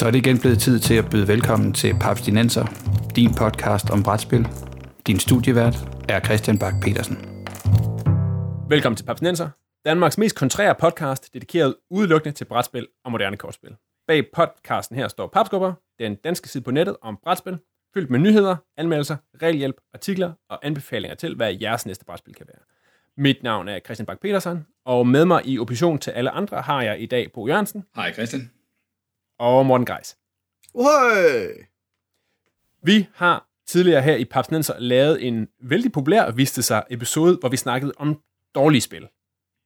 Så er det igen blevet tid til at byde velkommen til Papstinenser, din podcast om brætspil. Din studievært er Christian Bak petersen Velkommen til Papstinenser, Danmarks mest kontrære podcast, dedikeret udelukkende til brætspil og moderne kortspil. Bag podcasten her står Papskubber, den danske side på nettet om brætspil, fyldt med nyheder, anmeldelser, regelhjælp, artikler og anbefalinger til, hvad jeres næste brætspil kan være. Mit navn er Christian Bak petersen og med mig i opposition til alle andre har jeg i dag Bo Jørgensen. Hej Christian og Morten Greis. Uhøj! Vi har tidligere her i Papsnenser lavet en vældig populær, viste sig, episode, hvor vi snakkede om dårlige spil.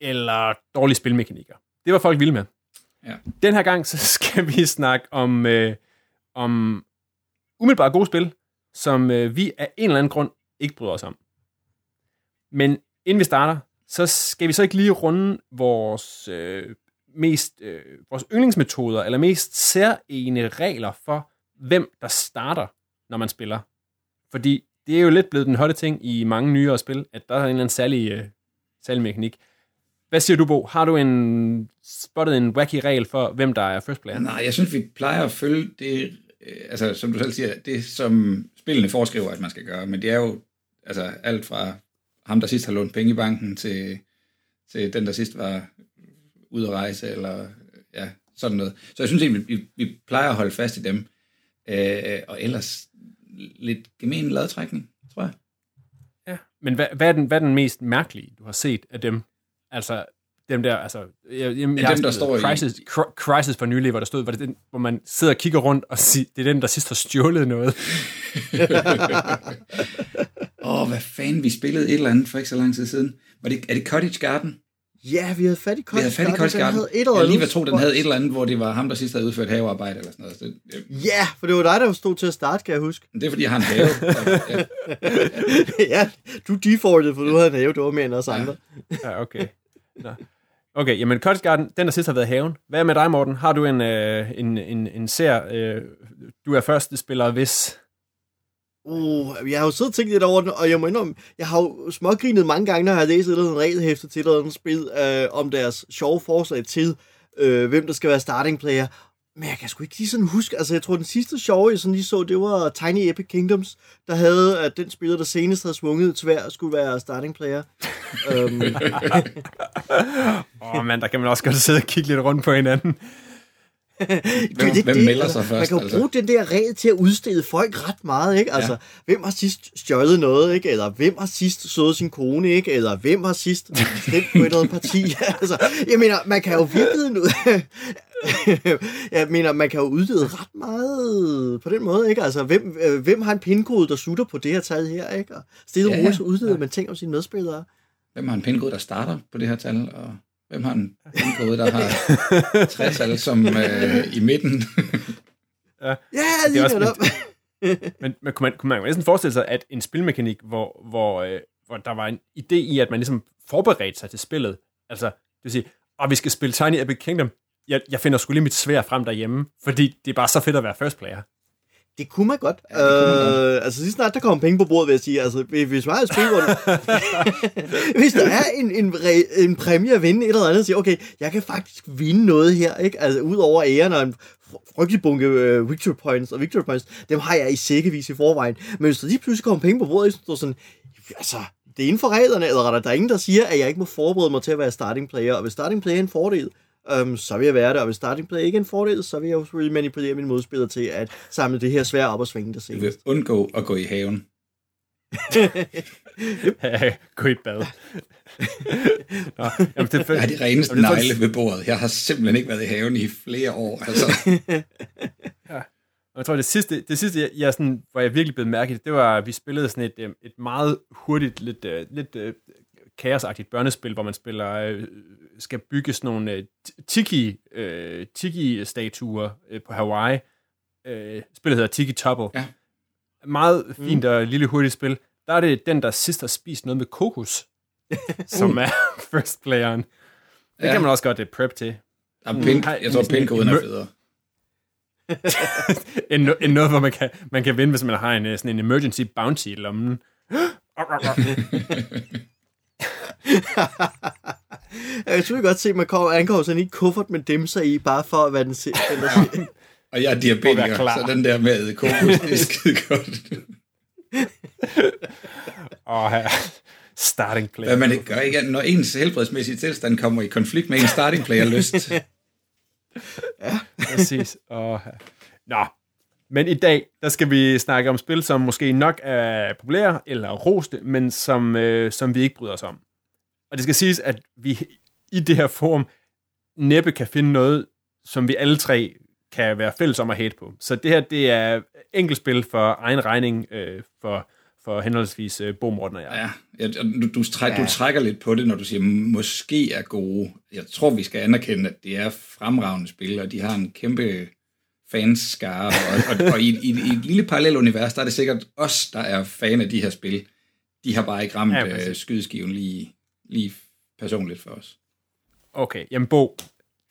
Eller dårlige spilmekanikker. Det var folk vilde med. Ja. Den her gang, så skal vi snakke om, øh, om umiddelbart gode spil, som øh, vi af en eller anden grund ikke bryder os om. Men inden vi starter, så skal vi så ikke lige runde vores øh, mest øh, vores yndlingsmetoder, eller mest særlige regler for, hvem der starter, når man spiller. Fordi det er jo lidt blevet den hotte ting i mange nyere spil, at der er en eller anden særlig, øh, særlig mekanik. Hvad siger du, Bo? Har du en spottet en wacky regel for, hvem der er first player? Nej, jeg synes, vi plejer at følge det, øh, altså som du selv siger, det som spillene foreskriver, at man skal gøre. Men det er jo altså, alt fra ham, der sidst har lånt penge i banken, til, til den, der sidst var ud at rejse, eller ja, sådan noget. Så jeg synes egentlig, vi, vi plejer at holde fast i dem. Øh, og ellers lidt gemen ladtrækning, tror jeg. Ja, men hvad, hvad, er den, hvad er den mest mærkelige, du har set af dem? Altså, dem der, altså... Jeg, jeg, jeg dem, der står crisis, i... Crisis for nylig, hvor der stod, var det den, hvor man sidder og kigger rundt og siger, det er den, der sidst har stjålet noget. Åh, oh, hvad fanden, vi spillede et eller andet for ikke så lang tid siden. Var det, er det Cottage Garden? Ja, vi havde fat i Cottage Vi havde fat i Cottage Garden. Garden. Et jeg lige ved tro, den havde et eller andet, hvor det var ham, der sidst havde udført havearbejde eller sådan noget. Så, ja. ja, for det var dig, der stod til at starte, kan jeg huske. Det er, fordi jeg har en have. ja. ja, du defaultede, for du havde en have, det var mere end os ja. andre. ja, okay. Nå. Okay, jamen Cottage Garden, den der sidst har været haven. Hvad er med dig, Morten? Har du en, øh, en, en, en ser, øh, du er første spiller, hvis Uh, jeg har jo siddet og tænkt lidt over den, og jeg må indrømme, jeg har jo smågrinet mange gange, når jeg har læst et eller andet regelhæfte til et eller andet spil, øh, om deres sjove forslag til, øh, hvem der skal være starting player. Men jeg kan sgu ikke lige sådan huske, altså jeg tror den sidste sjove, jeg sådan lige så, det var Tiny Epic Kingdoms, der havde, at den spiller, der senest havde svunget et svær, skulle være starting player. um. Åh oh, mand, der kan man også godt sidde og kigge lidt rundt på hinanden. Hvem, det, hvem melder sig først? Man kan jo altså? bruge den der regel til at udstede folk ret meget, ikke? Altså, ja. hvem har sidst stjålet noget, ikke? Eller hvem har sidst slået sin kone, ikke? Eller hvem har sidst stemt på et eller andet parti? altså, jeg mener, man kan jo virkelig nu... jeg mener, man kan jo udlede ret meget på den måde, ikke? Altså, hvem, øh, hvem har en pindkode, der slutter på det her tal her, ikke? Og stille og roligt, så udleder ja. man ting om sine medspillere. Hvem har en pindkode, der starter på det her tal, og Hvem har en pindkode, der har 60 som øh, i midten? ja, ja lige det er også, men, men, men kunne, man, kunne man næsten forestille sig, at en spilmekanik, hvor, hvor, øh, hvor der var en idé i, at man ligesom forberedte sig til spillet, altså, det vil sige, og vi skal spille Tiny Epic Kingdom, jeg, jeg finder sgu lige mit svær frem derhjemme, fordi det er bare så fedt at være first player. Det kunne man godt. Ja, kunne man godt. Øh, altså lige snart der kommer penge på bordet, vil jeg sige. Altså, hvis man har et spil, hvor det, hvis der er en, en, en præmie at vinde et eller andet, siger, okay, jeg kan faktisk vinde noget her, ikke? Altså ud over æren og en frygtelig bunke uh, victory points og victory points, dem har jeg i sækkevis i forvejen. Men hvis der lige pludselig kommer penge på bordet, så sådan, altså, det er inden for reglerne, eller der er ingen, der siger, at jeg ikke må forberede mig til at være starting player, og hvis starting player er en fordel, um, så vil jeg være der. Og hvis starting play ikke er en fordel, så vil jeg jo selvfølgelig manipulere mine modspillere til at samle det her svære op og svinge der senest. Du vil undgå at gå i haven. gå i bad. Nå, jamen, det, jeg er de reneste negle ved bordet. Jeg har simpelthen ikke været i haven i flere år. Altså. ja. Og jeg tror, det sidste, det sidste jeg, jeg sådan, hvor jeg virkelig blev mærket, det var, at vi spillede sådan et, et meget hurtigt, lidt, lidt kaosagtigt børnespil, hvor man spiller, øh, skal bygge sådan nogle øh, tiki, øh, tiki-statuer øh, på Hawaii. Øh, spillet hedder Tiki Topple. Ja. Meget fint mm. og lille hurtigt spil. Der er det den, der sidst har spist noget med kokos, som er first playeren. Det ja. kan man også godt det prep til. Ja, pink, jeg tror, pindkoden er federe. en, en noget, hvor man kan, man kan vinde, hvis man har en, sådan en emergency bounty i lommen. jeg tror godt se, at man kommer, ankommer sådan en kuffert med dimser i, bare for at være den, den der Og jeg er diabetiker, så den der med kokos, det er skide godt. Og her, starting player. Hvad man ikke gør, ikke? Når ens helbredsmæssige tilstand kommer i konflikt med en starting player lyst. Præcis. Og, nå, men i dag, der skal vi snakke om spil, som måske nok er populære eller roste, men som, øh, som vi ikke bryder os om. Og det skal siges, at vi i det her forum næppe kan finde noget, som vi alle tre kan være fælles om at hate på. Så det her, det er enkelt spil for egen regning øh, for, for henholdsvis øh, Bo Morten og jeg. Ja, ja du, du, træk, du trækker lidt på det, når du siger, måske er gode. Jeg tror, vi skal anerkende, at det er fremragende spil, og de har en kæmpe fanskare. Og, og, og i, i, i et lille parallelt univers, der er det sikkert os, der er fan af de her spil. De har bare ikke ramt Ja, ja, øh, skydeskiven lige, lige personligt for os. Okay, jamen Bo,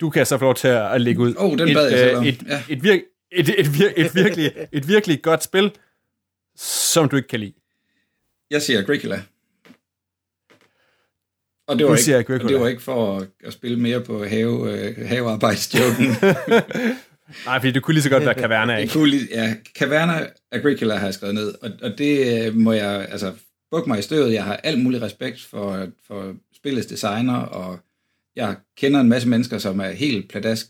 du kan så få lov til at lægge ud. Den et, bad jeg selv øh, om. Et, Ja. et, vir, et, et, vir, et, virkelig, et virkelig godt spil, som du ikke kan lide. Jeg siger Agricola. Og det Du var, siger ikke, og det var ikke for at, at spille mere på have, øh, havearbejdsjoken. Nej, fordi det kunne lige så godt være Caverna, Det ikke? kunne lige, ja, Caverna Agricola har jeg skrevet ned, og, og det øh, må jeg, altså, bukke mig i støvet. Jeg har alt mulig respekt for, for spillets designer, og jeg kender en masse mennesker, som er helt pladask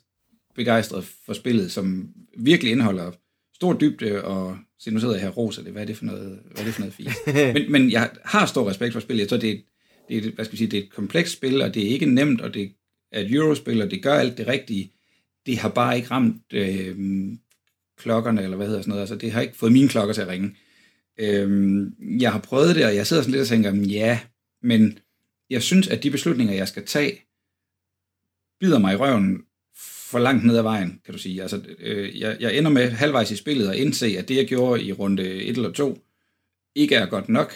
begejstret for spillet, som virkelig indeholder stor dybde, og se, nu sidder jeg her og roser det, hvad er det for noget, hvad er det for noget fint? men, men jeg har stor respekt for spillet, jeg tror, det er, et- det er, hvad skal vi sige, det er et komplekst spil, og det er ikke nemt, og det er et eurospil, og det gør alt det rigtige. Det har bare ikke ramt øh, klokkerne, eller hvad hedder sådan noget. Altså, det har ikke fået mine klokker til at ringe. Øhm, jeg har prøvet det, og jeg sidder sådan lidt og tænker, ja, men jeg synes, at de beslutninger, jeg skal tage, bider mig i røven for langt ned ad vejen, kan du sige. Altså, øh, jeg, jeg ender med halvvejs i spillet at indse, at det, jeg gjorde i runde 1 eller 2, ikke er godt nok,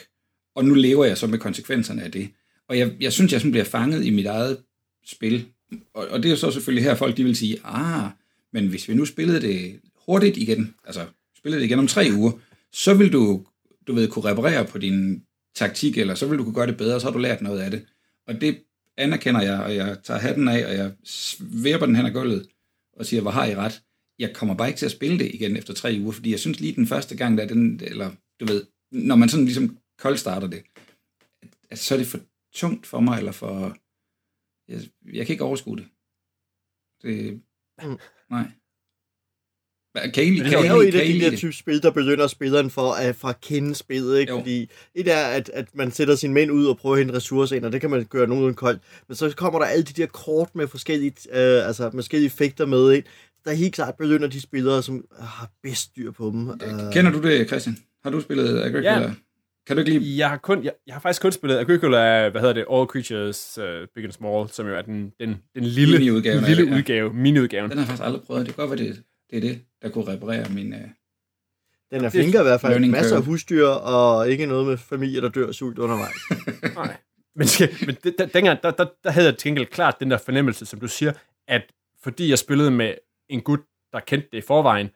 og nu lever jeg så med konsekvenserne af det. Og jeg, jeg synes, jeg sådan bliver fanget i mit eget spil. Og, og det er jo så selvfølgelig her, folk de vil sige, ah, men hvis vi nu spillede det hurtigt igen, altså spillede det igen om tre uger, så vil du, du ved, kunne reparere på din taktik, eller så vil du kunne gøre det bedre, så har du lært noget af det. Og det anerkender jeg, og jeg tager hatten af, og jeg svæber den hen ad gulvet, og siger, hvor har I ret? Jeg kommer bare ikke til at spille det igen efter tre uger, fordi jeg synes lige den første gang, der den, eller du ved, når man sådan ligesom koldstarter det, at, at så er det for tungt for mig, eller for... Jeg, jeg kan ikke overskue det. Det... Mm. Nej. Kan Men kan det er jo et af de der type spil, der belønner spilleren for at fra at kende spillet, ikke? Jo. Fordi et er, at, at man sætter sine mænd ud og prøver at hente ressourcer ind, og det kan man gøre nogenlunde koldt. Men så kommer der alle de der kort med forskellige, øh, altså med forskellige effekter med ind, der helt klart belønner de spillere, som har bedst styr på dem. Øh, Kender du det, Christian? Har du spillet Agricola? Ja. Kan du ikke lide... Jeg har, kun, jeg, jeg har faktisk kun spillet Agricola, hvad hedder det, All Creatures uh, Big and Small, som jo er den, den, den lille, Mini-udgaven lille ja. udgave, mini-udgaven. Den har jeg faktisk aldrig prøvet. Det kan godt være, det, det er det, der kunne reparere min... Øh... Den er flinkere i hvert fald. Masser af husdyr, og ikke noget med familier, der dør sult undervejs. Nej. Men, skal, men det, der, dengang, der, der, der havde jeg til gengæld klart den der fornemmelse, som du siger, at fordi jeg spillede med en gut, der kendte det i forvejen,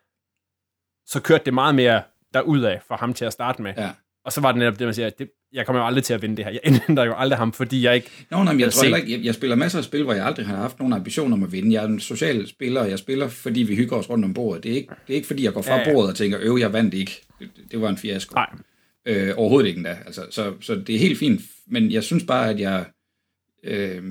så kørte det meget mere derudad for ham til at starte med. Ja. Og så var det netop det, man siger, at det, jeg kommer jo aldrig til at vinde det her. Jeg ændrer jo aldrig ham, fordi jeg ikke... Nå, nej, jeg, tror ikke, jeg, jeg spiller masser af spil, hvor jeg aldrig har haft nogen ambition om at vinde. Jeg er en social spiller, og jeg spiller, fordi vi hygger os rundt om bordet. Det er ikke, det er ikke fordi jeg går fra ja. ja. bordet og tænker, øv, jeg vandt ikke. Det, det var en fiasko. Nej. Øh, overhovedet ikke endda. Altså, så, så det er helt fint, men jeg synes bare, at jeg... Øh,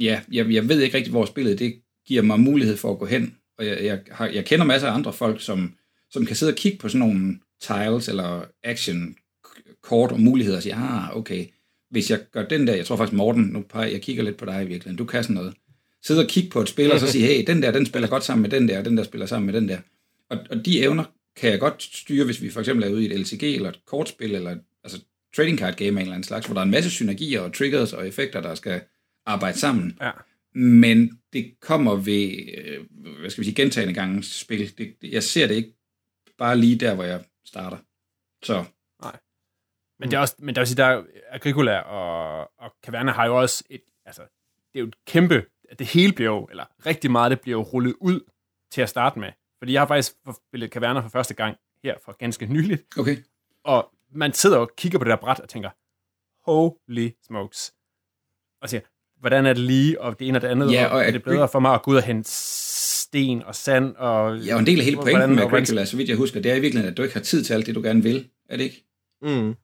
ja, jeg, jeg ved ikke rigtig, hvor spillet det giver mig mulighed for at gå hen. Og jeg, jeg, har, jeg kender masser af andre folk, som, som kan sidde og kigge på sådan nogle tiles eller action kort og muligheder og sige, ah, okay, hvis jeg gør den der, jeg tror faktisk Morten, nu peger, jeg kigger lidt på dig i virkeligheden, du kan sådan noget. Sidde og kigge på et spil, og så sige, hey, den der, den spiller godt sammen med den der, og den der spiller sammen med den der. Og, og de evner kan jeg godt styre, hvis vi for eksempel er ude i et LCG, eller et kortspil, eller altså trading card game af en eller anden slags, hvor der er en masse synergier og triggers og effekter, der skal arbejde sammen. Ja. Men det kommer ved, øh, hvad skal vi sige, gentagende gange spil. Det, jeg ser det ikke bare lige der, hvor jeg starter. Så Men det er også, men der vil sige, der er Agricola og, og Caverna har jo også et, altså, det er jo et kæmpe, det hele bliver jo, eller rigtig meget, det bliver jo rullet ud til at starte med. Fordi jeg har faktisk spillet Caverna for første gang her for ganske nyligt, okay. og man sidder og kigger på det der bræt og tænker, holy smokes. Og siger, hvordan er det lige, og det ene og det andet, Ja, og og er det bedre for mig at gå ud og hente sten og sand og... Ja, og en del af hele hvordan- pointen med hvordan- Dracula, så vidt jeg husker, det er i virkeligheden, at du ikke har tid til alt det, du gerne vil. Er det ikke? Mm.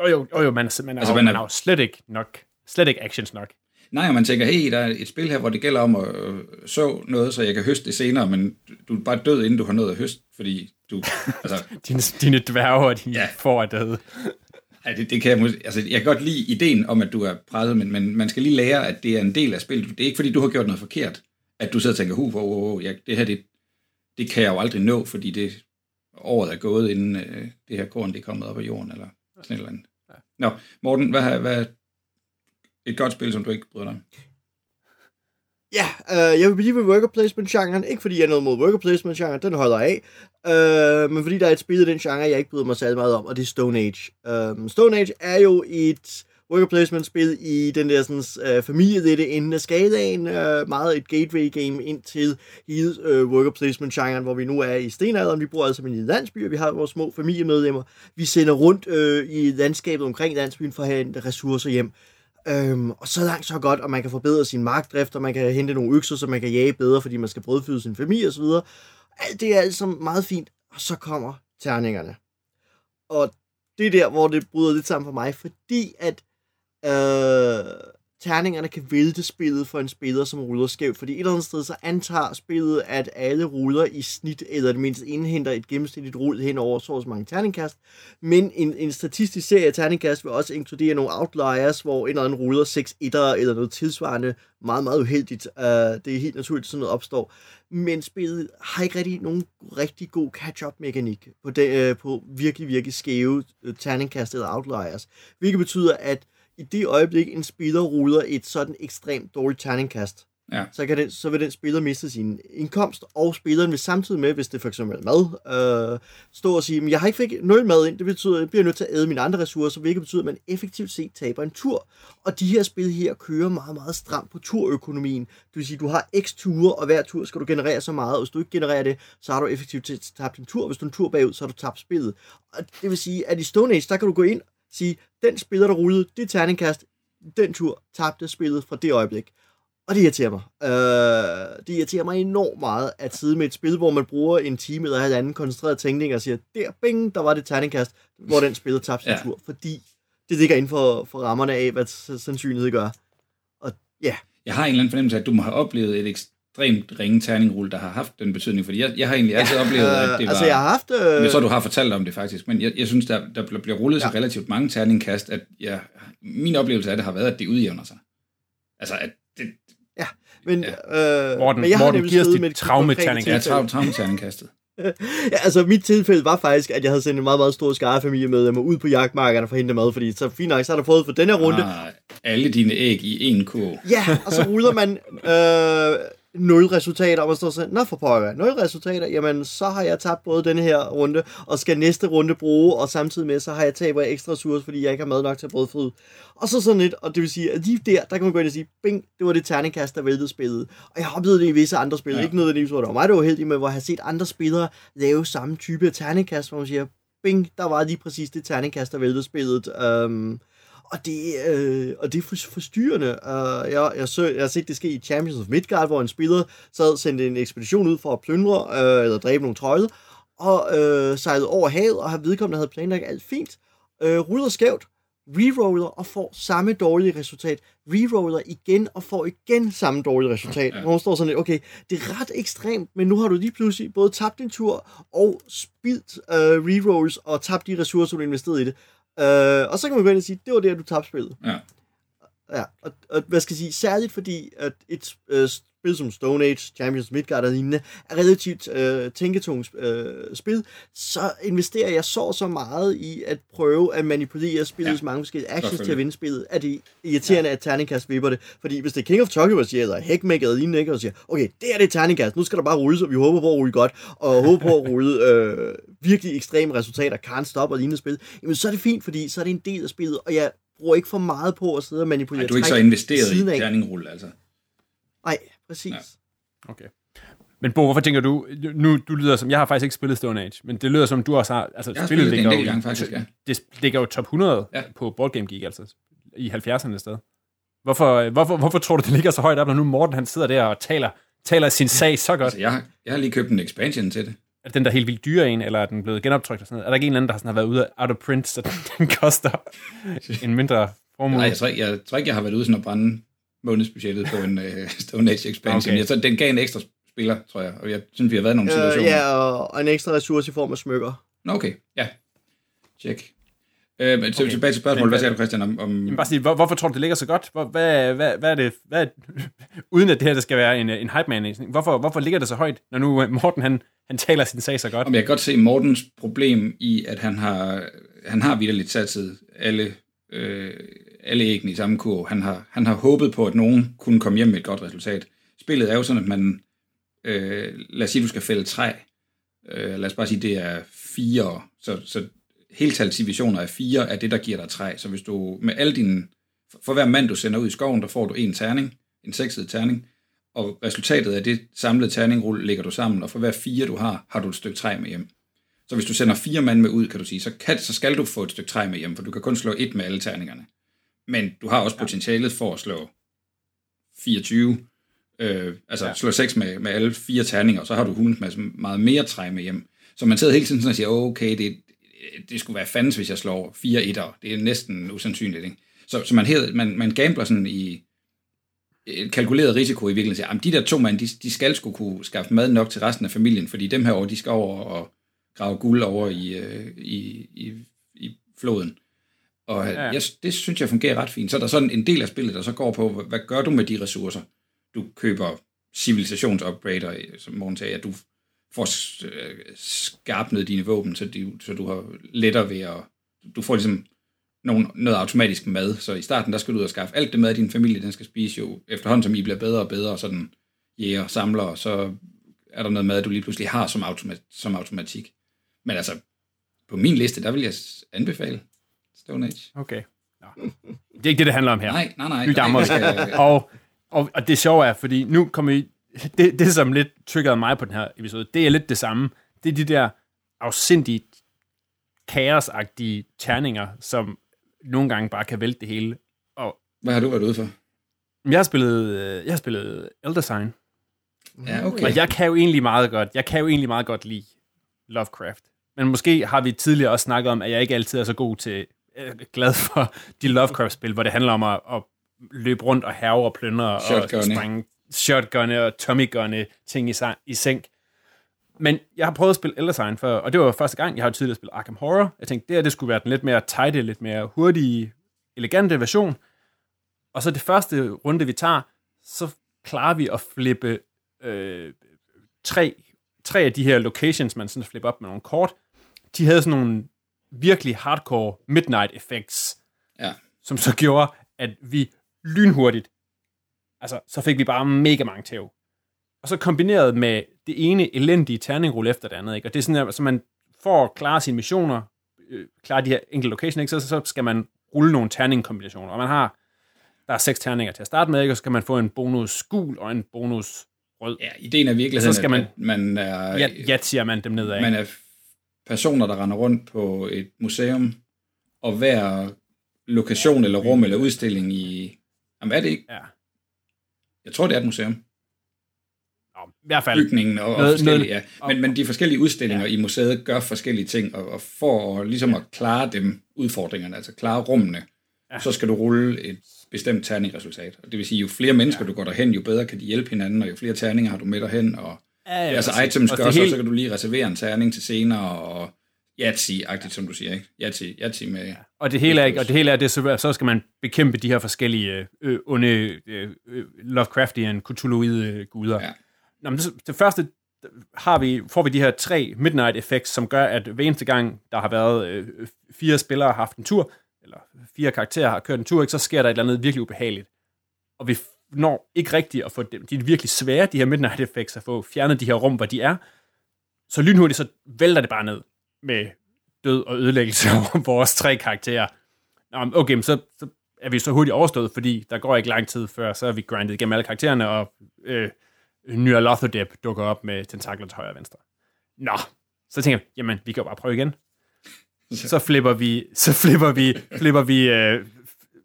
Jo, jo, jo, jo man, man, Altså, altså, man man, er- er jo slet ikke nok. Slet ikke actions nok. Nej, og man tænker, hey, der er et spil her, hvor det gælder om at øh, så noget, så jeg kan høste det senere, men du er bare død, inden du har nået at høste, fordi du... altså, Dine, dine dværge og dine Ja. ja. får er døde. ej, det, det kan jeg, altså, jeg kan godt lide ideen om, at du er presset, men, men man skal lige lære, at det er en del af spillet. Det er ikke, fordi du har gjort noget forkert, at du sidder og tænker, huh, wow, wow, ja, det her, det, det kan jeg jo aldrig nå, fordi det året er gået, inden øh, det her korn det er kommet op af jorden, eller sådan et eller andet. Nå, Morten, hvad, hvad et godt spil, som du ikke bryder dig om? Ja, øh, jeg vil blive ved worker placement-genren. Ikke fordi jeg er noget mod worker placement-genren, den holder jeg af. Øh, men fordi der er et spil i den genre, jeg ikke bryder mig særlig meget om, og det er Stone Age. Øh, Stone Age er jo et worker placement-spil i den der sådan, øh, familie, det er det ende af skalaen. Øh, meget et gateway-game ind til hele øh, worker placement-genren, hvor vi nu er i stenalderen. Vi bor altså i en landsby, og vi har vores små familiemedlemmer. Vi sender rundt øh, i landskabet omkring landsbyen for at hente ressourcer hjem. Øhm, og så langt så godt, og man kan forbedre sin markdrift, og man kan hente nogle økser, så man kan jage bedre, fordi man skal brødføde sin familie osv. Alt det er altså meget fint, og så kommer terningerne. Og det er der, hvor det bryder lidt sammen for mig, fordi at øh, terningerne kan vælte spillet for en spiller, som ruller skævt. Fordi et eller andet sted, så antager spillet, at alle ruller i snit, eller det mindst indhenter et gennemsnitligt rull hen over så så mange terningkast. Men en, en statistisk serie af terningkast vil også inkludere nogle outliers, hvor en eller anden ruller 6 etter eller noget tilsvarende meget, meget uheldigt. Uh, det er helt naturligt, at sådan noget opstår. Men spillet har ikke rigtig nogen rigtig god catch-up-mekanik på, de, uh, øh, på virkelig, virkelig skæve øh, terningkast eller outliers. Hvilket betyder, at i det øjeblik, en spiller ruller et sådan ekstremt dårligt terningkast, Ja. så, kan den, så vil den spiller miste sin indkomst, og spilleren vil samtidig med, hvis det for eksempel er mad, øh, stå og sige, "Men jeg har ikke fik nul mad ind, det betyder, at jeg bliver nødt til at æde mine andre ressourcer, hvilket betyder, at man effektivt set taber en tur. Og de her spil her kører meget, meget stramt på turøkonomien. Det vil sige, du har x ture, og hver tur skal du generere så meget, og hvis du ikke genererer det, så har du effektivt set tabt en tur. Hvis du er en tur bagud, så har du tabt spillet. Og det vil sige, at i Stone Age, der kan du gå ind sige, den spiller, der rullede, det er terningkast, den tur tabte spillet fra det øjeblik. Og det irriterer mig. Øh, det irriterer mig enormt meget at sidde med et spil, hvor man bruger en time eller halvanden koncentreret tænkning og siger, der, bing, der var det terningkast, hvor den spiller tabte sin Ja. tur, fordi det ligger inden for, for rammerne af, hvad sandsynlighed gør. Og ja, Jeg har en eller anden fornemmelse af, at du må have oplevet et ekstremt ringe terningrulle, der har haft den betydning, fordi jeg, jeg har egentlig altid oplevet, at det var... øh, altså jeg har haft... Øh, Jeg tror, du har fortalt om det faktisk, men jeg, jeg synes, der, der bliver- rullet så Ja. relativt mange terningkast, at jeg, min oplevelse af det har været, at det udjævner sig. Altså, at det, men, øh, Morten, men jeg har Morten, nemlig giv os dit med et traumeterning. jeg er konkret trav, travmeterningkastet. Ja, altså mit tilfælde var faktisk, at jeg havde sendt en meget, meget stor skare familiemedlemmer ud på jagtmarkederne for at hente mad, fordi så fint nok, så har du fået for den her runde. Ah, alle dine æg i en kurv. Ja, og så ruller man øh, nul resultater, og man står sådan, nå for pokker, nul resultater, jamen så har jeg tabt både denne her runde, og skal næste runde bruge, og samtidig med, så har jeg tabt ekstra ressourcer, fordi jeg ikke har mad nok til at brødføde. Og så sådan lidt, og det vil sige, at lige der, der kan man gå ind og sige, bing, det var det terningkast, der væltede spillet. Og jeg har oplevet det i visse andre spil, Ja. ikke nødvendigvis, hvor det var mig, der var heldig, men hvor jeg har set andre spillere lave samme type terningkast, hvor man siger, bing, der var lige præcis det terningkast, der væltede spillet. Um, og det, øh, og det er for, forstyrrende. Uh, jeg, jeg, så, jeg har set det ske i Champions of Midgard, hvor en spiller sad sendte en ekspedition ud for at plyndre øh, eller dræbe nogle trolde, og øh, sejlede over havet, og har vedkommende havde planlagt alt fint, øh, ruller skævt, reroller og får samme dårlige resultat, reroller igen og får igen samme dårlige resultat. Hvor man står sådan lidt, okay, det er ret ekstremt, men nu har du lige pludselig både tabt din tur og spildt øh, rerolls og tabt de ressourcer, du investerede i det. Øh, og så kan man gå ind og sige, det var der, du tabte spillet. Ja. Ja, og, og hvad skal jeg sige, særligt fordi, at et øh, spil som Stone Age, Champions Midgard og lignende, er relativt øh, tænketungt øh, spil, så investerer jeg så og så meget i at prøve at manipulere spillets Ja, mange forskellige actions til at vinde spillet, at det er irriterende, ja. at terningkast vipper det. Fordi hvis det er King of Tokyo, der siger, eller Heckmeg eller lignende, ikke, og siger, okay, det er det terningkast, nu skal der bare rulle, så vi håber på at rulle godt, og håber på at rulle øh, virkelig ekstreme resultater, can't stop og lignende spil, jamen så er det fint, fordi så er det en del af spillet, og jeg bruger ikke for meget på at sidde og manipulere Ej, du er ikke så investeret i terningrulle, altså. Nej, præcis. Ja. Okay. Men Bo, hvorfor tænker du, nu du lyder som, jeg har faktisk ikke spillet Stone Age, men det lyder som, du også har, altså Jeg har spillet spillet det en ligger del jo, gange, faktisk, ja. det ligger jo top 100 Ja. på Board Game Geek, altså i 70'erne sted. Hvorfor, hvorfor, hvorfor tror du, det ligger så højt op, når nu Morten han sidder der og taler taler sin sag så godt. Altså, jeg, har, jeg har lige købt en expansion til det. Er det den der helt vildt dyre en, eller er den blevet genoptrykt og sådan noget? Er der ikke en eller anden, der sådan har været ude af out of print, så den koster en mindre formue? Nej, jeg tror, ikke- jeg, tror ikke, jeg har været ude sådan at brænde månedsbudgettet på en uh, Stone Age expansion. Okay. Jeg tror, den gav en ekstra spiller, tror jeg. Og jeg synes, vi har været i nogle Øh, situationer. ja, og, og en ekstra ressource i form af smykker. Nå, okay. Ja. Check. Øh, men okay. Tilbage til spørgsmålet. Men Hvad hvad- sagde du, Christian, om... om Jamen bare sige, hvor, hvorfor tror du, det ligger så godt? Hvor, hvad, hvad, hvad er det, hvad, uden at det her der skal være en, en hype man, hvorfor, hvorfor ligger det så højt, når nu øh, Morten han, han taler sin sag så godt? Om jeg kan godt se Mortens problem i, at han har, han har vidderligt satset alle, øh, alle æggene i samme kurv. Han har, han har håbet på, at nogen kunne komme hjem med et godt resultat. Spillet er jo sådan, at man, øh, lad os sige, du skal fælde træ. Øh, lad os bare sige, det er fire. Så, så heltalsdivisioner af fire er det, der giver dig træ. Så hvis du med alle dine, for hver mand, du sender ud i skoven, der får du en terning, en sekset terning, og resultatet af det samlede terningrulle lægger du sammen, og for hver fire, du har, har du et stykke træ med hjem. Så hvis du sender fire mand med ud, kan du sige, så, kan, så skal du få et stykke træ med hjem, for du kan kun slå et med alle terningerne. Men du har også potentialet for at slå 24, øh, altså Ja. slå 6 med, med alle fire terninger, og så har du hundens masse meget mere træ med hjem. Så man sidder hele tiden sådan og siger, okay, det, det skulle være fandens, hvis jeg slår fire etter. Det er næsten usandsynligt. Ikke? Så, så man, hed, man, man gambler sådan i et kalkuleret risiko i virkeligheden. Siger, "Jamen, de der to mand, de, de skal skulle kunne skaffe mad nok til resten af familien, fordi dem her over, de skal over og grave guld over i, øh, i, i, i floden. Og Ja. jeg, det synes jeg fungerer ret fint. Så er der sådan en del af spillet, der så går på, hvad gør du med de ressourcer? Du køber civilisationsupgrader, som Morten sagde, at du får øh, skarpnet dine våben, så, de, så du har lettere ved at... Du får ligesom nogen, noget automatisk mad, så i starten, der skal du ud og skaffe alt det mad, din familie den skal spise jo, efterhånden som I bliver bedre og bedre, sådan jæger, samler, og så er der noget mad, du lige pludselig har som, automa- som automatik. Men altså, på min liste, der vil jeg anbefale Stone Age. Okay. Nå. Det er ikke det, det handler om her. Nej, nej, nej. Vi dammer det skal- og, og, og det sjove er, fordi nu kommer vi... Det, det, som lidt triggerede mig på den her episode, det er lidt det samme. Det er de der afsindige, kaosagtige terninger, som nogle gange bare kan vælte det hele. Og Hvad har du været ude for? jeg har spillet, øh, jeg har spillet Elder Sign, Ja, okay. og jeg kan jo egentlig meget godt, jeg kan jo egentlig meget godt lide Lovecraft. Men måske har vi tidligere også snakket om, at jeg ikke altid er så god til, øh, glad for de Lovecraft-spil, hvor det handler om at, at løbe rundt og herve og plyndre og sprænge shotgunne og tommygunne ting i, sang, i sænk. Men jeg har prøvet at spille Elder Sign før, og det var første gang, jeg har tidligere spillet Arkham Horror. Jeg tænkte, det her det skulle være den lidt mere tighte, lidt mere hurtige, elegante version. Og så det første runde, vi tager, så klarer vi at flippe øh, tre, tre af de her locations, man sådan flipper op med nogle kort. De havde sådan nogle virkelig hardcore midnight effects, Ja. som så gjorde, at vi lynhurtigt, altså så fik vi bare mega mange tæv. Og så kombineret med det ene elendige terningrulle efter det andet, ikke? og det er sådan, at så man får at klare sine missioner, øh, klare de her enkelte locations, ikke? Så, så skal man rulle nogle terningkombinationer, og man har, der er seks terninger til at starte med, ikke? og så skal man få en bonus gul og en bonus rød. Ja, ideen er virkelig, Så skal man- at man er, Ja, ja siger man dem nedad. man Ikke? er personer, der render rundt på et museum, og hver lokation eller rum eller udstilling i... Jamen, er det ikke? Ja. Jeg tror, det er et museum. Nå, I hvert fald. Bygningen og, og Noget- forskellige, noget- ja. Men, men de forskellige udstillinger ja. i museet gør forskellige ting, og, og for at, ligesom at klare dem udfordringerne, altså klare rummene, ja. så skal du rulle et bestemt terningresultat. Og det vil sige, jo flere mennesker ja. du går derhen, jo bedre kan de hjælpe hinanden, og jo flere terninger har du med derhen, og Ja, ja, altså items Og gør så, hele- så kan du lige reservere en terning til senere, og Yahtzee-agtigt, som du siger, ikke? Yahtzee, Yahtzee med... Og det hele er ikke, og det hele er det, så, så skal man bekæmpe de her forskellige øh, onde øh, øh, Lovecraftian, Cthulhuide guder. Ja. Nå, men det, det første har vi, får vi de her tre Midnight Effects, som gør, at hver eneste gang, der har været øh, fire spillere har haft en tur, eller fire karakterer har kørt en tur, ikke, så sker der et eller andet virkelig ubehageligt. Og vi når ikke rigtigt at få dem, de er virkelig svære, de her Midnight Effects, at få fjernet de her rum, hvor de er. Så lynhurtigt, så vælter det bare ned med død og ødelæggelse over vores tre karakterer. Nå, okay, men så, så er vi så hurtigt overstået, fordi der går ikke lang tid før, så er vi grindet igennem alle karaktererne, og øh, Nyarlathotep dukker op med tentakler til højre og venstre. Nå, så tænker jeg, jamen, vi kan jo bare prøve igen. Så flipper vi, så flipper vi, flipper vi øh,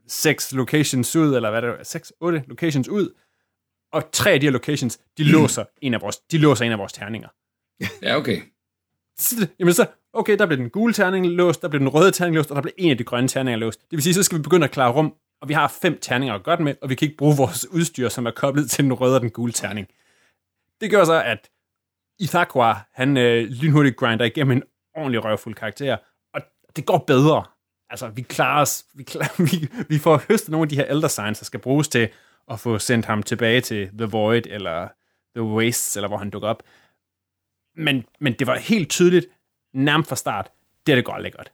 seks locations ud, eller hvad er det, seks, otte locations ud, Og tre af de her locations, de låser en af vores, de låser en af vores terninger. Ja, okay. Så, jamen så, okay, der blev den gule terning låst, der blev den røde terning låst, og der blev en af de grønne terninger låst. Det vil sige, så skal vi begynde at klare rum, og vi har fem terninger at godt med, og vi kan ikke bruge vores udstyr, som er koblet til den røde og den gule terning. Det gør så, at Ithaqua, han øh, lynhurtigt grinder igennem en ordentlig røvfuld karakter, og det går bedre. Altså, vi klarer os, vi, klarer, vi, vi får høstet nogle af de her elder signs, der skal bruges til at få sendt ham tilbage til The Void, eller The Wastes, eller hvor han dukker op. Men, men det var helt tydeligt, nærmest fra start, det, det går aldrig godt.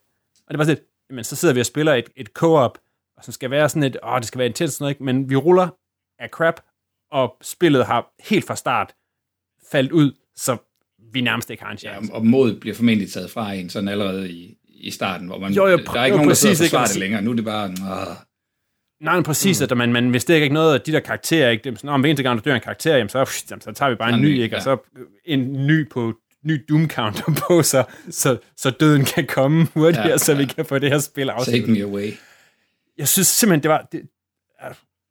Og det var sådan lidt, men så sidder vi og spiller et, et co-op, og så skal være sådan et, åh, det skal være intens, noget, ikke? men vi ruller af crap, og spillet har helt fra start faldt ud, så vi nærmest ikke har en Ja, chance. og mod bliver formentlig taget fra en sådan allerede i, i starten, hvor man, Jo, jo, der er ikke jo, nogen, der sidder og forsvarer Og det så- længere. Nu er det bare, åh, Nej, men præcis, mm. at man, man investerer ikke noget af de der karakterer, ikke? Det er sådan, om hver eneste gang, der dør en karakter, jamen, så, pff, jamen, så tager vi bare en En ny, ny, ikke? Og ja. så en ny på ny Doom counter på, så, så, så døden kan komme hurtigere, ja, Ja, så vi kan få det her spil take afsluttet. me away. Jeg synes simpelthen, det var... Det,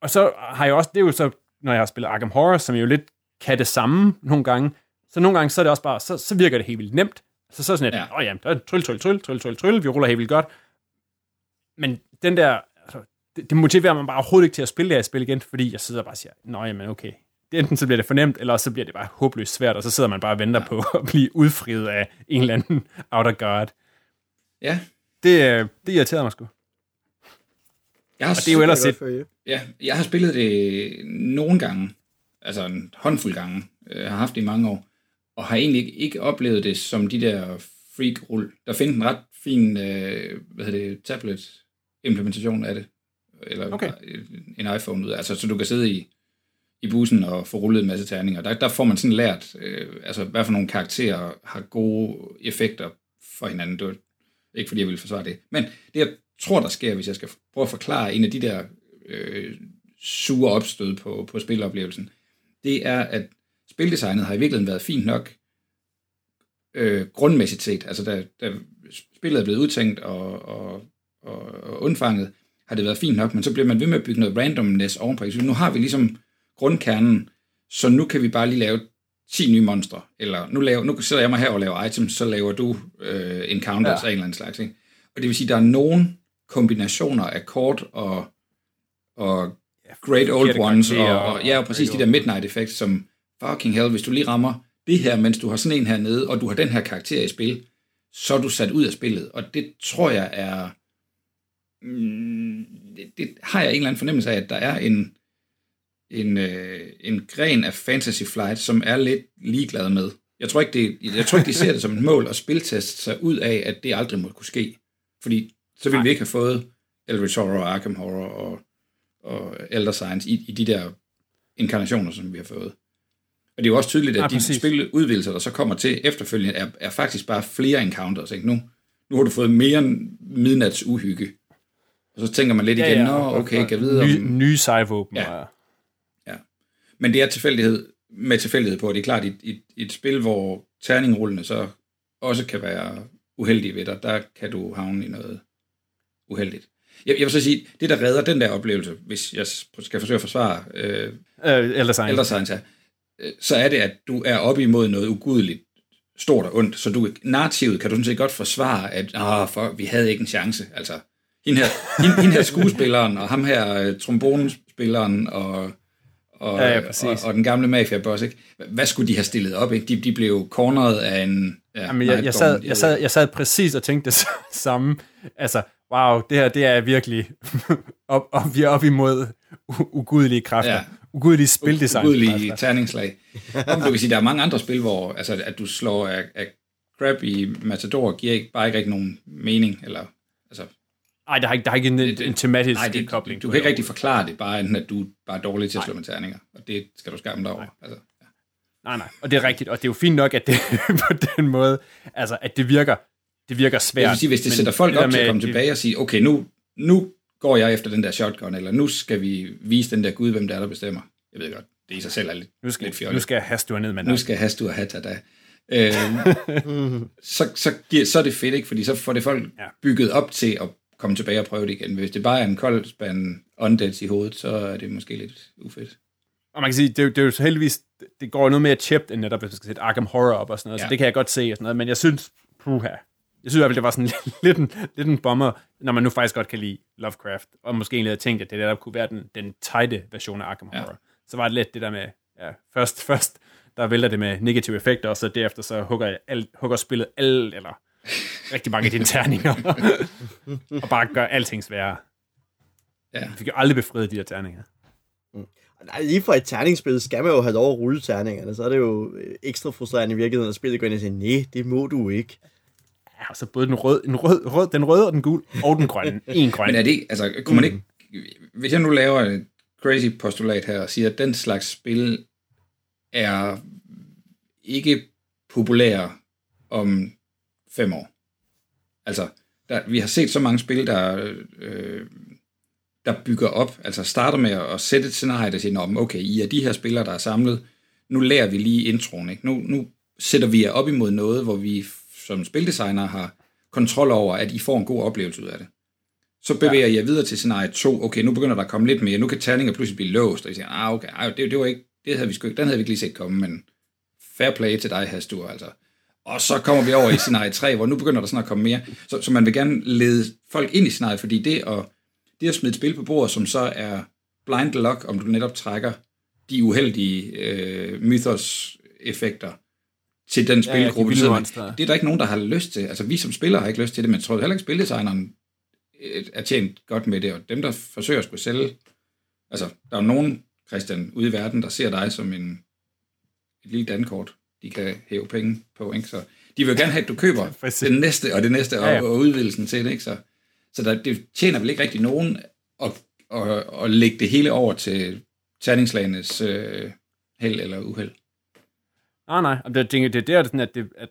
og så har jeg også, det er jo så, når jeg har spillet Arkham Horror, som jo lidt kan det samme nogle gange, så nogle gange, så er det også bare, så, så virker det helt vildt nemt. Så, så sådan et, Ja. åh ja, tryl, tryl, tryl, tryl, tryl, tryl, vi ruller helt vildt godt. Men den der, altså, det, det motiverer mig bare overhovedet ikke til at spille det her spil igen, fordi jeg sidder bare og siger, nå jamen okay, det, enten så bliver det for nemt, eller så bliver det bare håbløst svært, og så sidder man bare og venter ja. på at blive udfriet af en eller anden outer guard. Ja, Det, øh, det irriterede mig sgu. jeg har, Og det er jo ellers et, for ja, jeg har spillet det nogle gange, altså en håndfuld gange, jeg har haft det i mange år, og har egentlig ikke, oplevet det som de der freak-rull. Der findes en ret fin, øh, hvad hedder det, tablet-implementation af det, eller Okay. en iPhone ud, altså så du kan sidde i, i bussen og få rullet en masse terninger. Der, der får man sådan lært, øh, altså hvad for nogle karakterer har gode effekter for hinanden. Det var ikke fordi, jeg vil forsvare det. Men det, jeg tror, der sker, hvis jeg skal prøve at forklare en af de der øh, sure opstød på, på spiloplevelsen, det er, at spildesignet har i virkeligheden været fint nok øh, grundmæssigt set. Altså, da, da spillet er blevet udtænkt og, og, og, og undfanget, har det været fint nok, men så bliver man ved med at bygge noget randomness ovenpå. Nu har vi ligesom grundkernen, så nu kan vi bare lige lave 10 nye monstre, eller nu, laver, nu sidder jeg mig her og laver items, så laver du øh, encounters ja. Af en eller anden slags. Ikke? Og det vil sige, at der er nogle kombinationer af kort og, og Great Old Ones, og, og, ja, og præcis de der Midnight Effects, som fucking hell, hvis du lige rammer det her, mens du har sådan en hernede, og du har den her karakter i spil, så er du sat ud af spillet. Og det tror jeg er... Mm, det, det har jeg en eller anden fornemmelse af, at der er en, en, øh, en gren af Fantasy Flight, som er lidt ligeglad med. Jeg tror ikke, det, jeg tror ikke de ser det som et mål at spilteste sig ud af, at det aldrig må kunne ske. Fordi så ville vi ikke have fået Eldritch Horror og Arkham Horror og, og Elder Science i, i de der inkarnationer, som vi har fået. Og det er jo også tydeligt, at Ja, ja, de spiludvidelser, der så kommer til efterfølgende, er, er faktisk bare flere encounters. Ikke? Nu, nu har du fået mere midnats uhygge. Og så tænker man lidt igen, nå, okay, kan vide om... nye sejvåben. Ja. og- Men det er tilfældighed med tilfældighed på. Det er klart, i, i, i et spil, hvor terningrullene så også kan være uheldige ved dig, der kan du havne i noget uheldigt. Jeg, jeg vil så sige, det der redder den der oplevelse, hvis jeg skal forsøge at forsvare øh, Øh, Elder Sign. Elder Science øh, så er det, at du er oppe imod noget ugudeligt stort og ondt, så du, narrativet kan du sådan set godt forsvare, at ah, for, vi havde ikke en chance. Altså, hende her, hende, hende her skuespilleren, og ham her øh, trombonespilleren, og, og, Ja, ja, og, og den gamle mafia-boss, ikke? Hvad skulle de have stillet op, ikke? De, de blev corneret af en... Ja, Jamen, jeg, jeg, sad, jeg, sad, jeg sad præcis og tænkte det samme. Altså, wow, det her, det er virkelig... op, op, vi er op imod u- ugudelige kræfter. Ja. Ugudelige spildesign. Ugudelige terningslag. Om du kan sige, der er mange andre spil, hvor altså, at du slår af, af crap i Matador, giver ikke, bare ikke rigtig nogen mening, eller altså, Nej, der har ikke, der har ikke en, en, en tematisk Nej, det, kobling. du på kan ikke det rigtig forklare det, bare enten at du bare er dårlig til at slå med terninger, og det skal du skamme dig over. Altså, ja. Nej, nej. Og det er rigtigt. Og det er jo fint nok, at det på den måde, altså, at det virker, det virker svært. Jeg vil sige, hvis det men sætter folk det op til at komme det- tilbage og sige, okay, nu, nu går jeg efter den der shotgun, eller nu skal vi vise den der gud, hvem der er, der bestemmer. Jeg ved godt, det i sig selv er lidt, Nu skal, lidt fjollet. nu skal jeg haste ned med nu skal Hastu og Hatta da. Øhm, så, så, giver, så er det fedt, ikke? Fordi så får det folk Ja. bygget op til at komme tilbage og prøve det igen. Hvis det bare er en kold spand undeads i hovedet, så er det måske lidt ufedt. Og man kan sige, det, er jo- det er jo så heldigvis, det går noget mere chipped, end netop, hvis man skal sætte Arkham Horror op og sådan noget. Ja. så det kan jeg godt se og sådan noget, men jeg synes, puha, jeg synes i hvert fald, det var sådan lidt en, lidt en bomber, når man nu faktisk godt kan lide Lovecraft, og måske egentlig havde tænkt, at det der kunne være den, den tighte version af Arkham Ja. Horror. Så var det lidt det der med, ja, først, først, der vælter det med negative effekter, og så derefter så hugger, jeg alt, hugger spillet alt, eller rigtig mange af dine terninger, og bare gør alting sværere. Ja. Jeg fik jo aldrig befriet de der terninger. Nej, lige for et terningsspil skal man jo have lov at rulle terningerne, så er det jo øh, ekstra frustrerende i virkeligheden, at spillet går ind og siger, nej, det må du ikke. Ja, og så både den røde, en rød, rød, den røde og den gul, og den grønne. En grøn. Men er det, altså, kunne man ikke, hvis jeg nu laver et crazy postulat her og siger, at den slags spil er ikke populære om fem år. Altså, der, vi har set så mange spil, der, øh, der bygger op, altså starter med at sætte et scenarie, der siger, "Nå, men okay, I er de her spillere, der er samlet, nu lærer vi lige introen, ikke? Nu, nu sætter vi jer op imod noget, hvor vi som spildesigner har kontrol over, at I får en god oplevelse ud af det. Så bevæger ja. jeg videre til scenarie 2. Okay, nu begynder der at komme lidt mere. Nu kan terninger pludselig blive låst, og I siger, ah, okay, ej, det, det var ikke, det havde vi sgu, den havde vi ikke lige set komme, men fair play til dig, Hastur, altså. Og så kommer vi over i scenarie 3, hvor nu begynder der sådan at komme mere. Så, så man vil gerne lede folk ind i scenariet, fordi det at, det at smide et spil på bordet, som så er blind luck, om du netop trækker de uheldige øh, mythos-effekter til den ja, de spilgruppe, ja, monstre. det er der ikke nogen, der har lyst til. Altså, vi som spillere har ikke lyst til det, men jeg tror heller ikke, spildesigneren øh, er tjent godt med det, og dem, der forsøger at skulle sælge, altså, der er jo nogen, Christian, ude i verden, der ser dig som en, et lille dankort, de kan hæve penge på, ikke? Så de vil gerne have, at du køber den næste, og det næste, og, Ja, ja. og udvidelsen til det, ikke? Så, så der, det tjener vel ikke rigtig nogen at, at, at lægge det hele over til terningslagenes øh, held eller uheld. Nej, nej. Jamen, Det, det, det er der, sådan, at, det, at,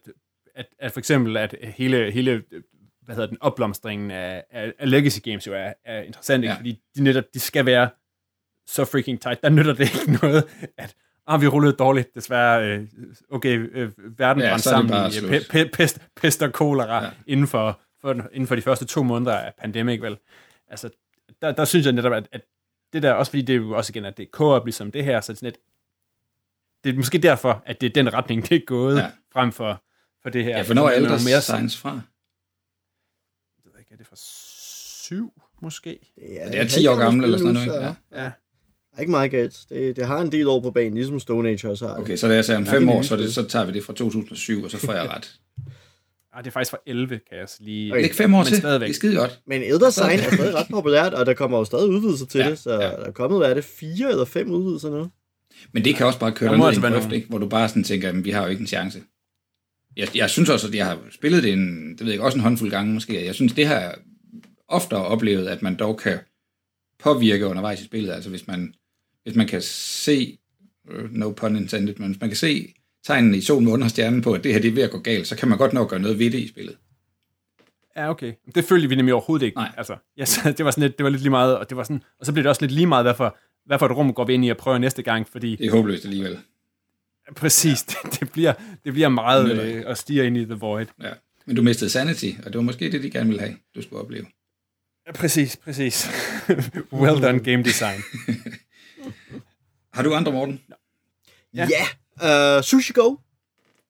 at, at for eksempel, at hele, hele hvad hedder den, opblomstringen af, af, af Legacy Games jo er, er interessant, ikke? Ja. fordi de netop, de skal være så freaking tight. Der nytter det ikke noget, at ah, vi rullede dårligt, desværre, øh, okay, øh, verden Ja, brændte sammen i slut. pe- pe- pest, pest og kolera Ja. inden, for, for, inden for de første to måneder af pandemic, vel? Altså, der, der synes jeg netop, at, at det der, også fordi det er jo også igen, at det er co-op ligesom det her, så det er sådan et, det er måske derfor, at det er den retning, det er gået, Ja. frem for, for det her. Ja, for når er ældre mere science fra? Jeg ved ikke, er det fra syv, måske? Ja, Det er 10 år gammel eller sådan noget, så ikke? Ja. Ja. er ikke meget galt. Det, det har en del år på banen, ligesom Stone Age også har. Okay, så da jeg sagde om fem det er år, så, er det, så tager vi det fra 2007, og så får jeg ret. Ah, det er faktisk fra 11, kan jeg så lige... Okay. Læg fem år til. stadigvæk. Det er skide godt. Men Elder Sign er stadig ret populært, og der kommer jo stadig udvidelser til Ja, det, så ja. der er kommet, hvad er det, fire eller fem udvidelser nu? Men det kan også bare køre dig ned i altså en grøft, ikke? hvor du bare sådan tænker, at vi har jo ikke en chance. Jeg, jeg synes også, at jeg har spillet det en, det ved jeg også en håndfuld gange måske. Jeg synes, det har oftere oplevet, at man dog kan påvirke undervejs i spillet. Altså hvis man, hvis man kan se, øh, no pun intended, men hvis man kan se tegnene i solen under stjernen på, at det her det er ved at gå galt, så kan man godt at gøre noget ved det i spillet. Ja, okay. Det følte vi nemlig overhovedet ikke. Nej. Altså, så det var sådan lidt, det var lidt lige meget, og det var sådan, og så blev det også lidt lige meget, hvad for, hvad for et rum går vi ind i og prøver næste gang, fordi Det er håbløst alligevel. præcis, ja. det, det, bliver, det bliver meget øh, at stige ind i The Void. Ja. Men du mistede sanity, og det var måske det, de gerne ville have, du skulle opleve. Ja, præcis, præcis. well done game design. Har du andre, Morten? Ja. Ja, uh, Sushi Go.